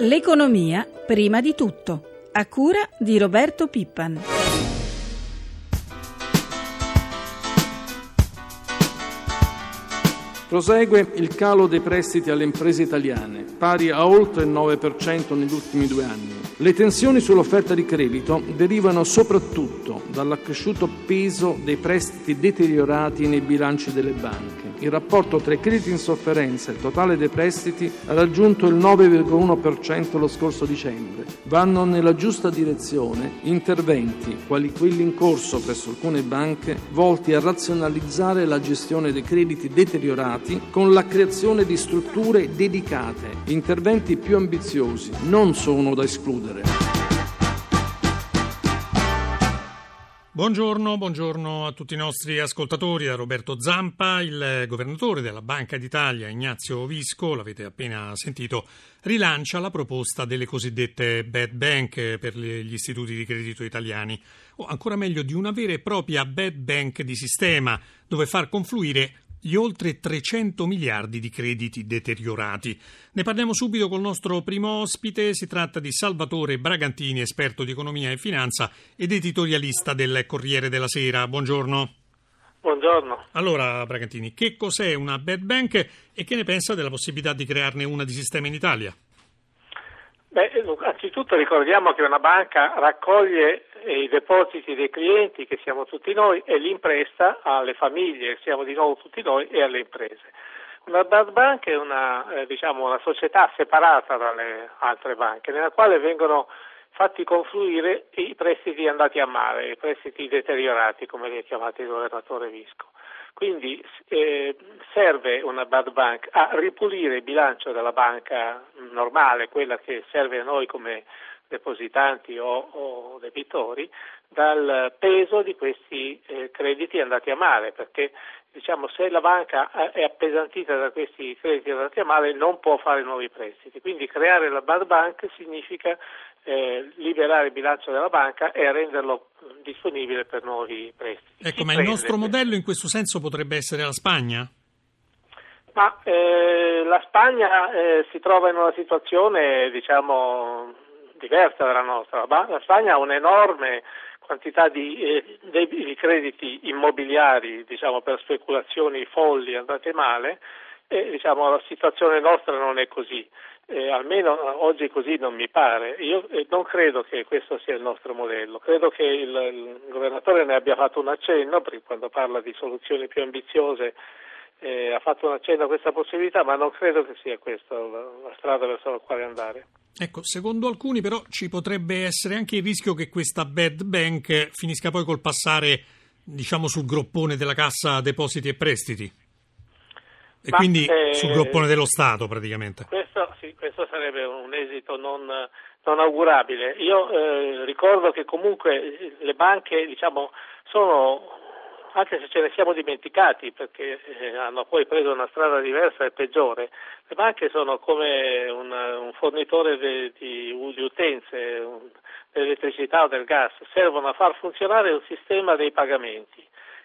L'economia prima di tutto, a cura di Roberto Pippan. Prosegue il calo dei prestiti alle imprese italiane, pari a oltre il 9% negli ultimi due anni. Le tensioni sull'offerta di credito derivano soprattutto dall'accresciuto peso dei prestiti deteriorati nei bilanci delle banche. Il rapporto tra i crediti in sofferenza e il totale dei prestiti ha raggiunto il 9,1% lo scorso dicembre. Vanno nella giusta direzione interventi, quali quelli in corso presso alcune banche, volti a razionalizzare la gestione dei crediti deteriorati con la creazione di strutture dedicate. Interventi più ambiziosi non sono da escludere Buongiorno, buongiorno, a tutti i nostri ascoltatori, da Roberto Zampa, il governatore della Banca d'Italia Ignazio Visco, l'avete appena sentito, rilancia la proposta delle cosiddette bad bank per gli istituti di credito italiani, o ancora meglio di una vera e propria bad bank di sistema, dove far confluire gli oltre 300 miliardi di crediti deteriorati. Ne parliamo subito col nostro primo ospite, si tratta di Salvatore Bragantini, esperto di economia e finanza ed editorialista del Corriere della Sera. Buongiorno. Buongiorno. Allora, Bragantini, che cos'è una bad bank e che ne pensa della possibilità di crearne una di sistema in Italia? Beh, anzitutto ricordiamo che una banca raccoglie i depositi dei clienti, che siamo tutti noi, e li impresta alle famiglie, che siamo di nuovo tutti noi, e alle imprese. Una bad bank è una, eh, diciamo, una società separata dalle altre banche, nella quale vengono fatti confluire i prestiti andati a mare, i prestiti deteriorati, come li ha chiamati il governatore Visco. Quindi eh, serve una bad bank a ripulire il bilancio della banca normale, quella che serve a noi come depositanti o, o debitori dal peso di questi eh, crediti andati a male, perché diciamo, se la banca è appesantita da questi crediti andati a male non può fare nuovi prestiti. Quindi creare la bad bank significa eh, liberare il bilancio della banca e renderlo disponibile per nuovi prestiti. Ecco, ma il nostro modello in questo senso potrebbe essere la Spagna? Ma eh, la Spagna eh, si trova in una situazione, diciamo, diversa dalla nostra. La Spagna ha un'enorme quantità di, eh, di crediti immobiliari diciamo, per speculazioni folli andate male e diciamo, la situazione nostra non è così. Eh, almeno oggi così non mi pare. Io eh, non credo che questo sia il nostro modello, credo che il, il governatore ne abbia fatto un accenno quando parla di soluzioni più ambiziose eh, ha fatto un accenno a questa possibilità, ma non credo che sia questa la, la strada verso la quale andare. Ecco, secondo alcuni però ci potrebbe essere anche il rischio che questa bad bank finisca poi col passare, diciamo, sul groppone della cassa depositi e prestiti. E Ma, quindi eh, sul groppone dello Stato praticamente. Questo, sì, questo sarebbe un esito non, non augurabile. Io eh, ricordo che comunque le banche diciamo, sono anche se ce ne siamo dimenticati perché eh, hanno poi preso una strada diversa e peggiore. Le banche sono come un, un fornitore di, di, di utenze, un, dell'elettricità o del gas, servono a far funzionare un sistema dei pagamenti,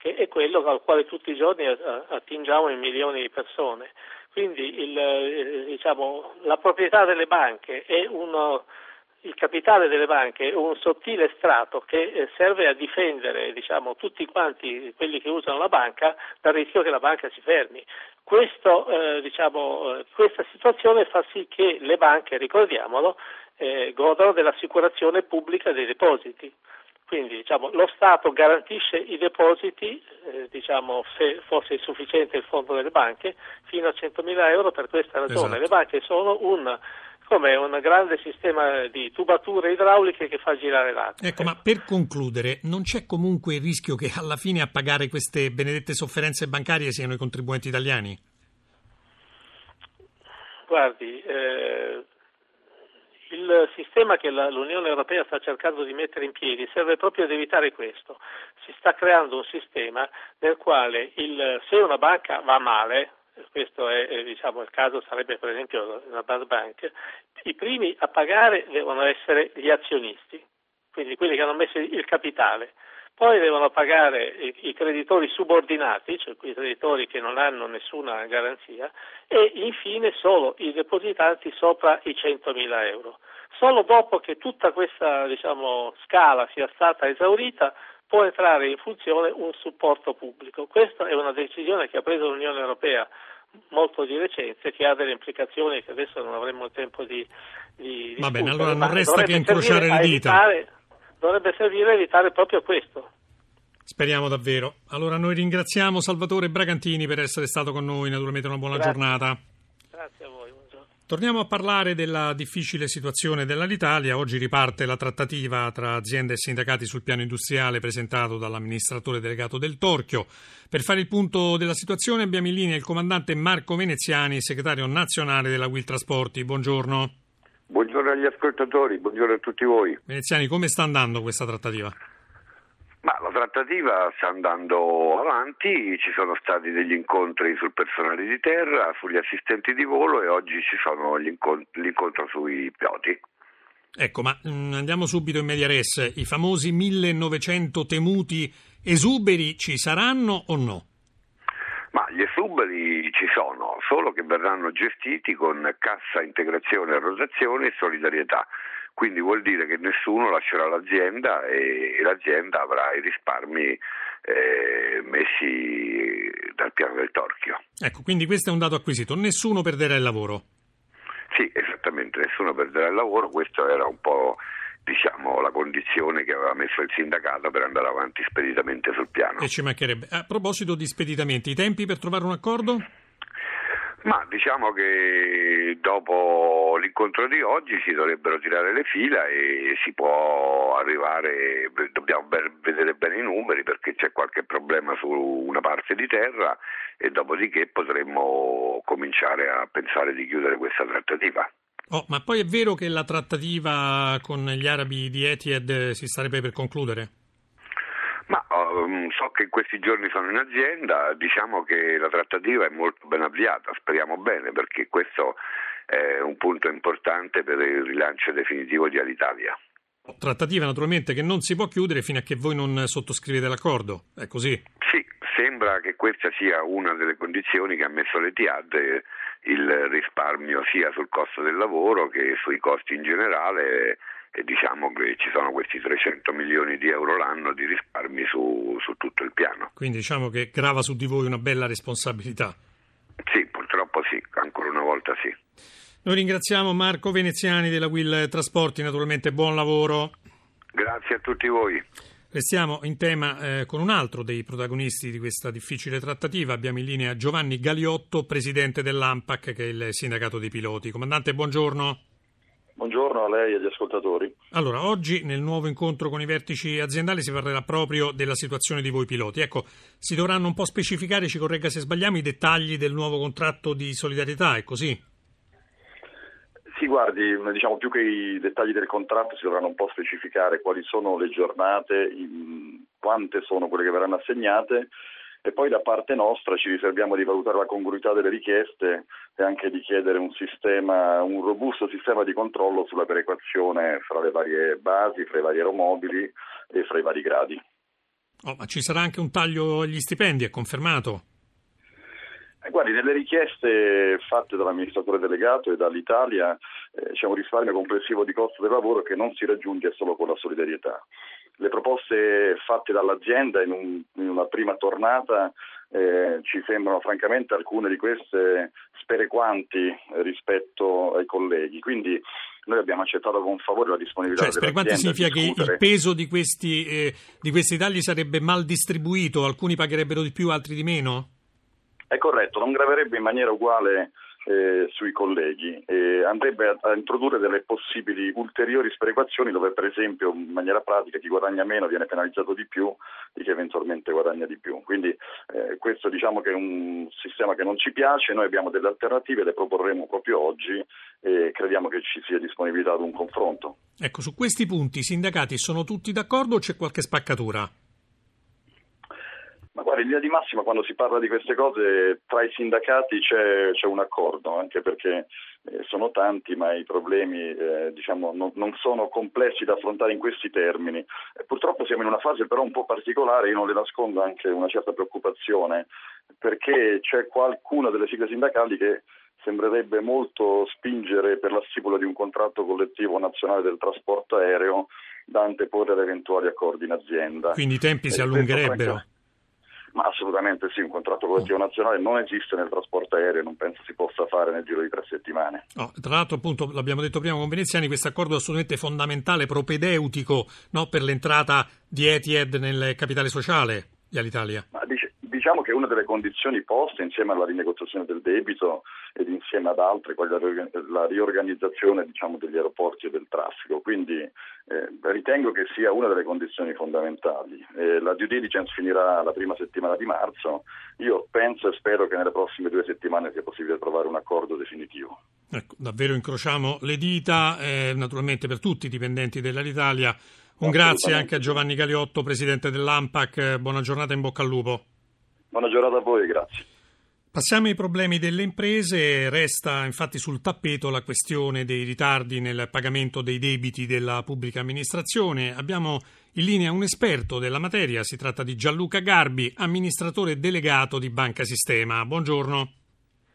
che è quello al quale tutti i giorni attingiamo in milioni di persone. Quindi il, eh, diciamo, la proprietà delle banche è uno il capitale delle banche è un sottile strato che eh, serve a difendere diciamo, tutti quanti quelli che usano la banca dal rischio che la banca si fermi. Questo, eh, diciamo, eh, questa situazione fa sì che le banche, ricordiamolo, eh, godano dell'assicurazione pubblica dei depositi. Diciamo, lo Stato garantisce i depositi, eh, diciamo, se fosse insufficiente il fondo delle banche, fino a 100.000 euro per questa ragione. Esatto. Le banche sono un come un grande sistema di tubature idrauliche che fa girare l'acqua. Ecco, ma per concludere, non c'è comunque il rischio che alla fine a pagare queste benedette sofferenze bancarie siano i contribuenti italiani? Guardi, eh, il sistema che la, l'Unione Europea sta cercando di mettere in piedi serve proprio ad evitare questo. Si sta creando un sistema nel quale il, se una banca va male, questo è, diciamo, il caso sarebbe per esempio una bad bank, i primi a pagare devono essere gli azionisti, quindi quelli che hanno messo il capitale. Poi devono pagare i, creditori subordinati, cioè quei creditori che non hanno nessuna garanzia, e infine solo i depositanti sopra i 100.000 euro. Solo dopo che tutta questa diciamo, scala sia stata esaurita può entrare in funzione un supporto pubblico. Questa è una decisione che ha preso l'Unione Europea molto di recente che ha delle implicazioni che adesso non avremo il tempo di, di Va bene, allora non resta che incrociare le dita. Evitare, dovrebbe servire a evitare proprio questo. Speriamo davvero. Allora noi ringraziamo Salvatore Bragantini per essere stato con noi, naturalmente una buona Grazie. giornata. Grazie a voi. Buongiorno. Torniamo a parlare della difficile situazione dell'Alitalia. Oggi riparte la trattativa tra aziende e sindacati sul piano industriale presentato dall'amministratore delegato del Torchio. Per fare il punto della situazione abbiamo in linea il comandante Marco Veneziani, segretario nazionale della Will Trasporti. Buongiorno. Buongiorno agli ascoltatori, buongiorno a tutti voi. Veneziani, come sta andando questa trattativa? Ma la trattativa sta andando avanti, ci sono stati degli incontri sul personale di terra, sugli assistenti di volo e oggi ci sono incont- l'incontro sui piloti. Ecco, ma mh, andiamo subito in media res. I famosi 1900 temuti esuberi ci saranno o no? Gli esuberi ci sono, solo che verranno gestiti con cassa integrazione rotazione e solidarietà. Quindi vuol dire che nessuno lascerà l'azienda e l'azienda avrà i risparmi eh, messi dal piano del torchio. Ecco, quindi questo è un dato acquisito. Nessuno perderà il lavoro. Sì, esattamente, nessuno perderà il lavoro, questa era un po' diciamo, la condizione che aveva messo il sindacato per andare avanti speditamente sul piano. E ci mancherebbe. A proposito di speditamenti, i tempi per trovare un accordo? Ma diciamo che dopo l'incontro di oggi si dovrebbero tirare le fila e si può arrivare, dobbiamo vedere bene i numeri perché c'è qualche problema su una parte di terra e dopodiché potremmo cominciare a pensare di chiudere questa trattativa. Oh, ma poi è vero che la trattativa con gli arabi di Etihad si starebbe per concludere? Ma um, so che in questi giorni sono in azienda, diciamo che la trattativa è molto ben avviata, speriamo bene perché questo è un punto importante per il rilancio definitivo di Alitalia. Trattativa naturalmente che non si può chiudere fino a che voi non sottoscrivete l'accordo, è così? Sì, sembra che questa sia una delle condizioni che ha messo l'Etihad il risparmio sia sul costo del lavoro che sui costi in generale e diciamo che ci sono questi 300 milioni di euro l'anno di risparmi su, su tutto il piano. Quindi diciamo che grava su di voi una bella responsabilità. Sì, purtroppo sì, ancora una volta sì. Noi ringraziamo Marco Veneziani della Will Trasporti, naturalmente buon lavoro. Grazie a tutti voi. Restiamo in tema eh, con un altro dei protagonisti di questa difficile trattativa. Abbiamo in linea Giovanni Galiotto, presidente dell'AMPAC, che è il sindacato dei piloti. Comandante, buongiorno. Buongiorno a lei e agli ascoltatori. Allora, oggi nel nuovo incontro con i vertici aziendali si parlerà proprio della situazione di voi piloti. Ecco, si dovranno un po' specificare, ci corregga se sbagliamo, i dettagli del nuovo contratto di solidarietà, è così? Sì, guardi, diciamo più che i dettagli del contratto si dovranno un po' specificare quali sono le giornate, quante sono quelle che verranno assegnate e poi da parte nostra ci riserviamo di valutare la congruità delle richieste e anche di chiedere un sistema, un robusto sistema di controllo sulla perequazione fra le varie basi, fra i vari aeromobili e fra i vari gradi. Oh, ma ci sarà anche un taglio agli stipendi, è confermato? Eh, guardi, nelle richieste fatte dall'amministratore delegato e dall'Italia eh, c'è un risparmio complessivo di costo del lavoro che non si raggiunge solo con la solidarietà. Le proposte fatte dall'azienda in, un, in una prima tornata eh, ci sembrano francamente alcune di queste sperequanti rispetto ai colleghi. Quindi noi abbiamo accettato con favore la disponibilità cioè, sperequanti significa che il peso di questi, eh, di questi tagli sarebbe mal distribuito, alcuni pagherebbero di più, altri di meno? È corretto, non graverebbe in maniera uguale eh, sui colleghi e andrebbe a, a, introdurre delle possibili ulteriori sperequazioni dove per esempio in maniera pratica chi guadagna meno viene penalizzato di più di chi eventualmente guadagna di più. Quindi eh, questo diciamo che è un sistema che non ci piace, noi abbiamo delle alternative, le proporremo proprio oggi e crediamo che ci sia disponibilità ad un confronto. Ecco, su questi punti i sindacati sono tutti d'accordo o c'è qualche spaccatura? Ma guarda, in linea di massima quando si parla di queste cose tra i sindacati c'è, c'è un accordo, anche perché eh, sono tanti ma i problemi eh, diciamo, non, non, sono complessi da affrontare in questi termini. Eh, purtroppo siamo in una fase però un po' particolare, io non le nascondo anche una certa preoccupazione, perché c'è qualcuna delle sigle sindacali che sembrerebbe molto spingere per la stipula di un contratto collettivo nazionale del trasporto aereo da anteporre ad eventuali accordi in azienda. Quindi i tempi si allungherebbero? Ma assolutamente sì, un contratto collettivo oh. nazionale non esiste nel trasporto aereo, non penso si possa fare nel giro di tre settimane. Oh, tra l'altro, appunto, l'abbiamo detto prima con Veneziani, questo accordo è assolutamente fondamentale, propedeutico no, per l'entrata di Etihad nel capitale sociale di Alitalia. Ma dice, diciamo che una delle condizioni poste insieme alla rinegoziazione del debito ed insieme ad altre, la riorganizzazione diciamo, degli aeroporti e del traffico, quindi eh, ritengo che sia una delle condizioni fondamentali. Eh, la due diligence finirà la prima settimana di marzo, io penso e spero che nelle prossime due settimane sia possibile trovare un accordo definitivo. Ecco, davvero incrociamo le dita, eh, naturalmente per tutti i dipendenti dell'Alitalia. Un grazie anche a Giovanni Galiotto, presidente dell'AMPAC. Buona giornata in bocca al lupo. Buona giornata a voi, grazie. Passiamo ai problemi delle imprese. Resta infatti sul tappeto la questione dei ritardi nel pagamento dei debiti della pubblica amministrazione. Abbiamo in linea un esperto della materia, si tratta di Gianluca Garbi, amministratore delegato di Banca Sistema. Buongiorno.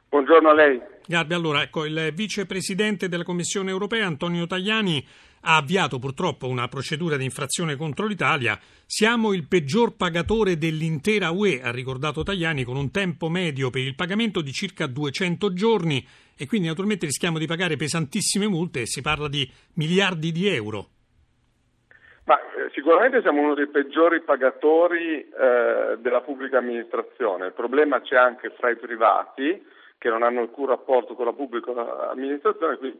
Buongiorno a lei. Garbi, allora, ecco, il vicepresidente della Commissione europea, Antonio Tajani, ha avviato purtroppo una procedura di infrazione contro l'Italia. Siamo il peggior pagatore dell'intera UE, ha ricordato Tajani, con un tempo medio per il pagamento di circa 200 giorni e quindi naturalmente rischiamo di pagare pesantissime multe si parla di miliardi di euro. Ma, eh, sicuramente siamo uno dei peggiori pagatori eh, della pubblica amministrazione. Il problema c'è anche fra i privati che non hanno alcun rapporto con la pubblica amministrazione, quindi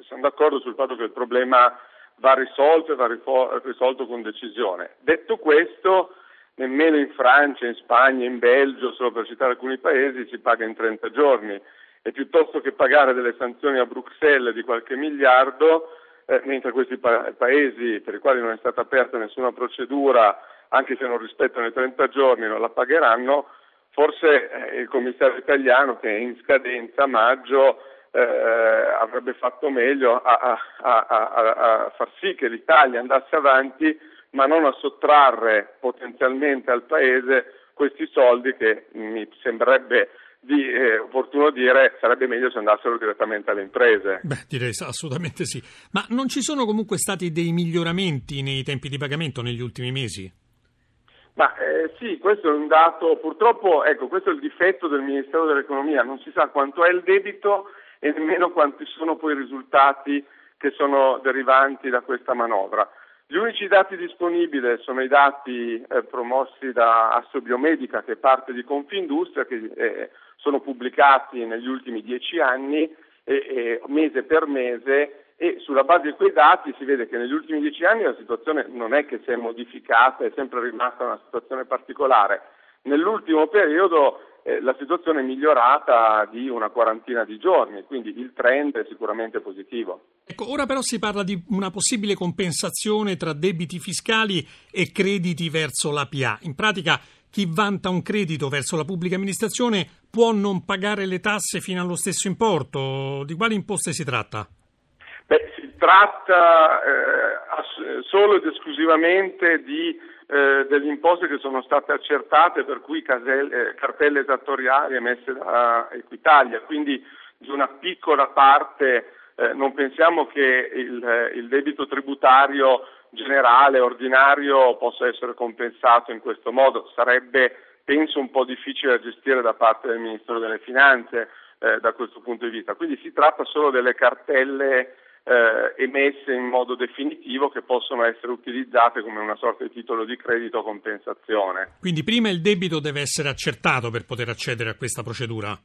sono d'accordo sul fatto che il problema va risolto e va risolto con decisione. Detto questo, nemmeno in Francia, in Spagna, in Belgio, solo per citare alcuni paesi, si paga in 30 giorni e piuttosto che pagare delle sanzioni a Bruxelles di qualche miliardo, eh, mentre questi pa- paesi per i quali non è stata aperta nessuna procedura, anche se non rispettano i 30 giorni, non la pagheranno, Forse eh, il commissario italiano che è in scadenza a maggio eh, avrebbe fatto meglio a, a, a, a, far sì che l'Italia andasse avanti, ma non a sottrarre potenzialmente al Paese questi soldi che mi sembrerebbe di, eh, opportuno dire sarebbe meglio se andassero direttamente alle imprese. Beh, direi assolutamente sì. Ma non ci sono comunque stati dei miglioramenti nei tempi di pagamento negli ultimi mesi? Ma eh, sì, questo è un dato, purtroppo ecco, questo è il difetto del Ministero dell'Economia, non si sa quanto è il debito e nemmeno quanti sono poi i risultati che sono derivanti da questa manovra. Gli unici dati disponibili sono i dati eh, promossi da Assobiomedica, che è parte di Confindustria, che eh, sono pubblicati negli ultimi dieci anni, mese per mese, e sulla base di quei dati si vede che negli ultimi dieci anni la situazione non è che si è modificata, è sempre rimasta una situazione particolare. Nell'ultimo periodo eh, la situazione è migliorata di una quarantina di giorni, quindi il trend è sicuramente positivo. Ecco, ora però si parla di una possibile compensazione tra debiti fiscali e crediti verso la PA. In pratica chi vanta un credito verso la pubblica amministrazione può non pagare le tasse fino allo stesso importo. Di quali imposte si tratta? Beh, si tratta eh, solo ed esclusivamente di, eh, delle imposte che sono state accertate, per cui caselle, eh, cartelle esattoriali emesse da Equitalia, quindi di una piccola parte. Eh, non pensiamo che il, il debito tributario generale, ordinario, possa essere compensato in questo modo. Sarebbe, penso, un po' difficile da gestire da parte del Ministero delle Finanze eh, da questo punto di vista. Quindi si tratta solo delle cartelle eh, emesse in modo definitivo che possono essere utilizzate come una sorta di titolo di credito o compensazione. Quindi prima il debito deve essere accertato per poter accedere a questa procedura?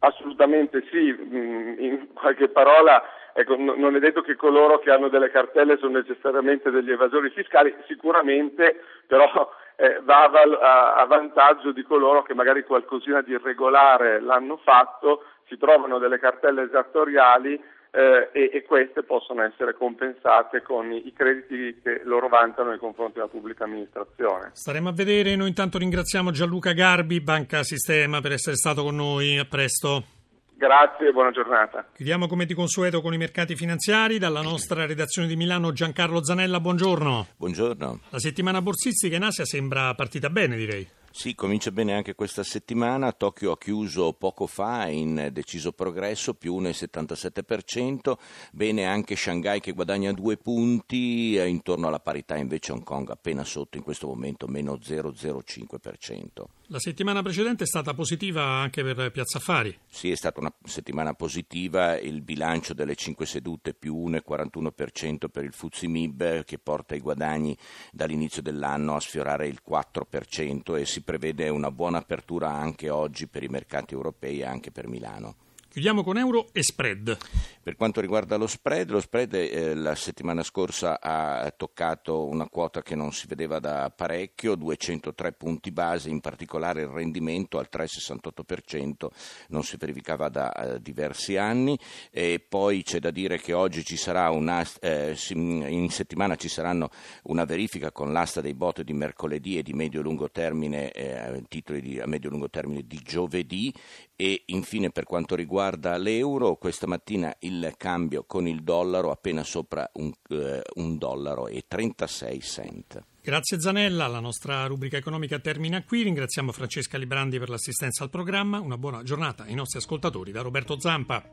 Assolutamente sì, mm, in qualche parola ecco, non è detto che coloro che hanno delle cartelle sono necessariamente degli evasori fiscali, sicuramente però eh, va a, a, vantaggio di coloro che magari qualcosina di irregolare l'hanno fatto, si trovano delle cartelle esattoriali eh, e, e, queste possono essere compensate con i, i crediti che loro vantano nei confronti della pubblica amministrazione. Staremo a vedere, noi intanto ringraziamo Gianluca Garbi, Banca Sistema, per essere stato con noi, a presto. Grazie e buona giornata. Chiudiamo come di consueto con i mercati finanziari. Dalla nostra redazione di Milano Giancarlo Zanella, buongiorno. Buongiorno. La settimana borsistica in Asia sembra partita bene, direi. Sì, comincia bene anche questa settimana. Tokyo ha chiuso poco fa in deciso progresso, più 1,77%. Bene anche Shanghai che guadagna due punti, intorno alla parità invece Hong Kong appena sotto in questo momento, meno 0,05%. La settimana precedente è stata positiva anche per Piazza Affari. Sì, è stata una settimana positiva. Il bilancio delle cinque sedute più 1,41% per il Fuzzi Mib che porta i guadagni dall'inizio dell'anno a sfiorare il 4% e si prevede una buona apertura anche oggi per i mercati europei e anche per Milano. Chiudiamo con euro e spread. Per quanto riguarda lo spread, lo spread eh, la settimana scorsa ha toccato una quota che non si vedeva da parecchio, 203 punti base, in particolare il rendimento al 3,68% non si verificava da eh, diversi anni e poi c'è da dire che oggi ci sarà una, eh, in settimana ci saranno una verifica con l'asta dei bot di mercoledì e di medio-lungo termine, eh, titoli di, a medio-lungo termine di giovedì e infine per quanto riguarda l'euro, questa mattina il cambio con il dollaro appena sopra un, eh, un dollaro e 36 cent. Grazie Zanella, la nostra rubrica economica termina qui. Ringraziamo Francesca Librandi per l'assistenza al programma. Una buona giornata ai nostri ascoltatori da Roberto Zampa.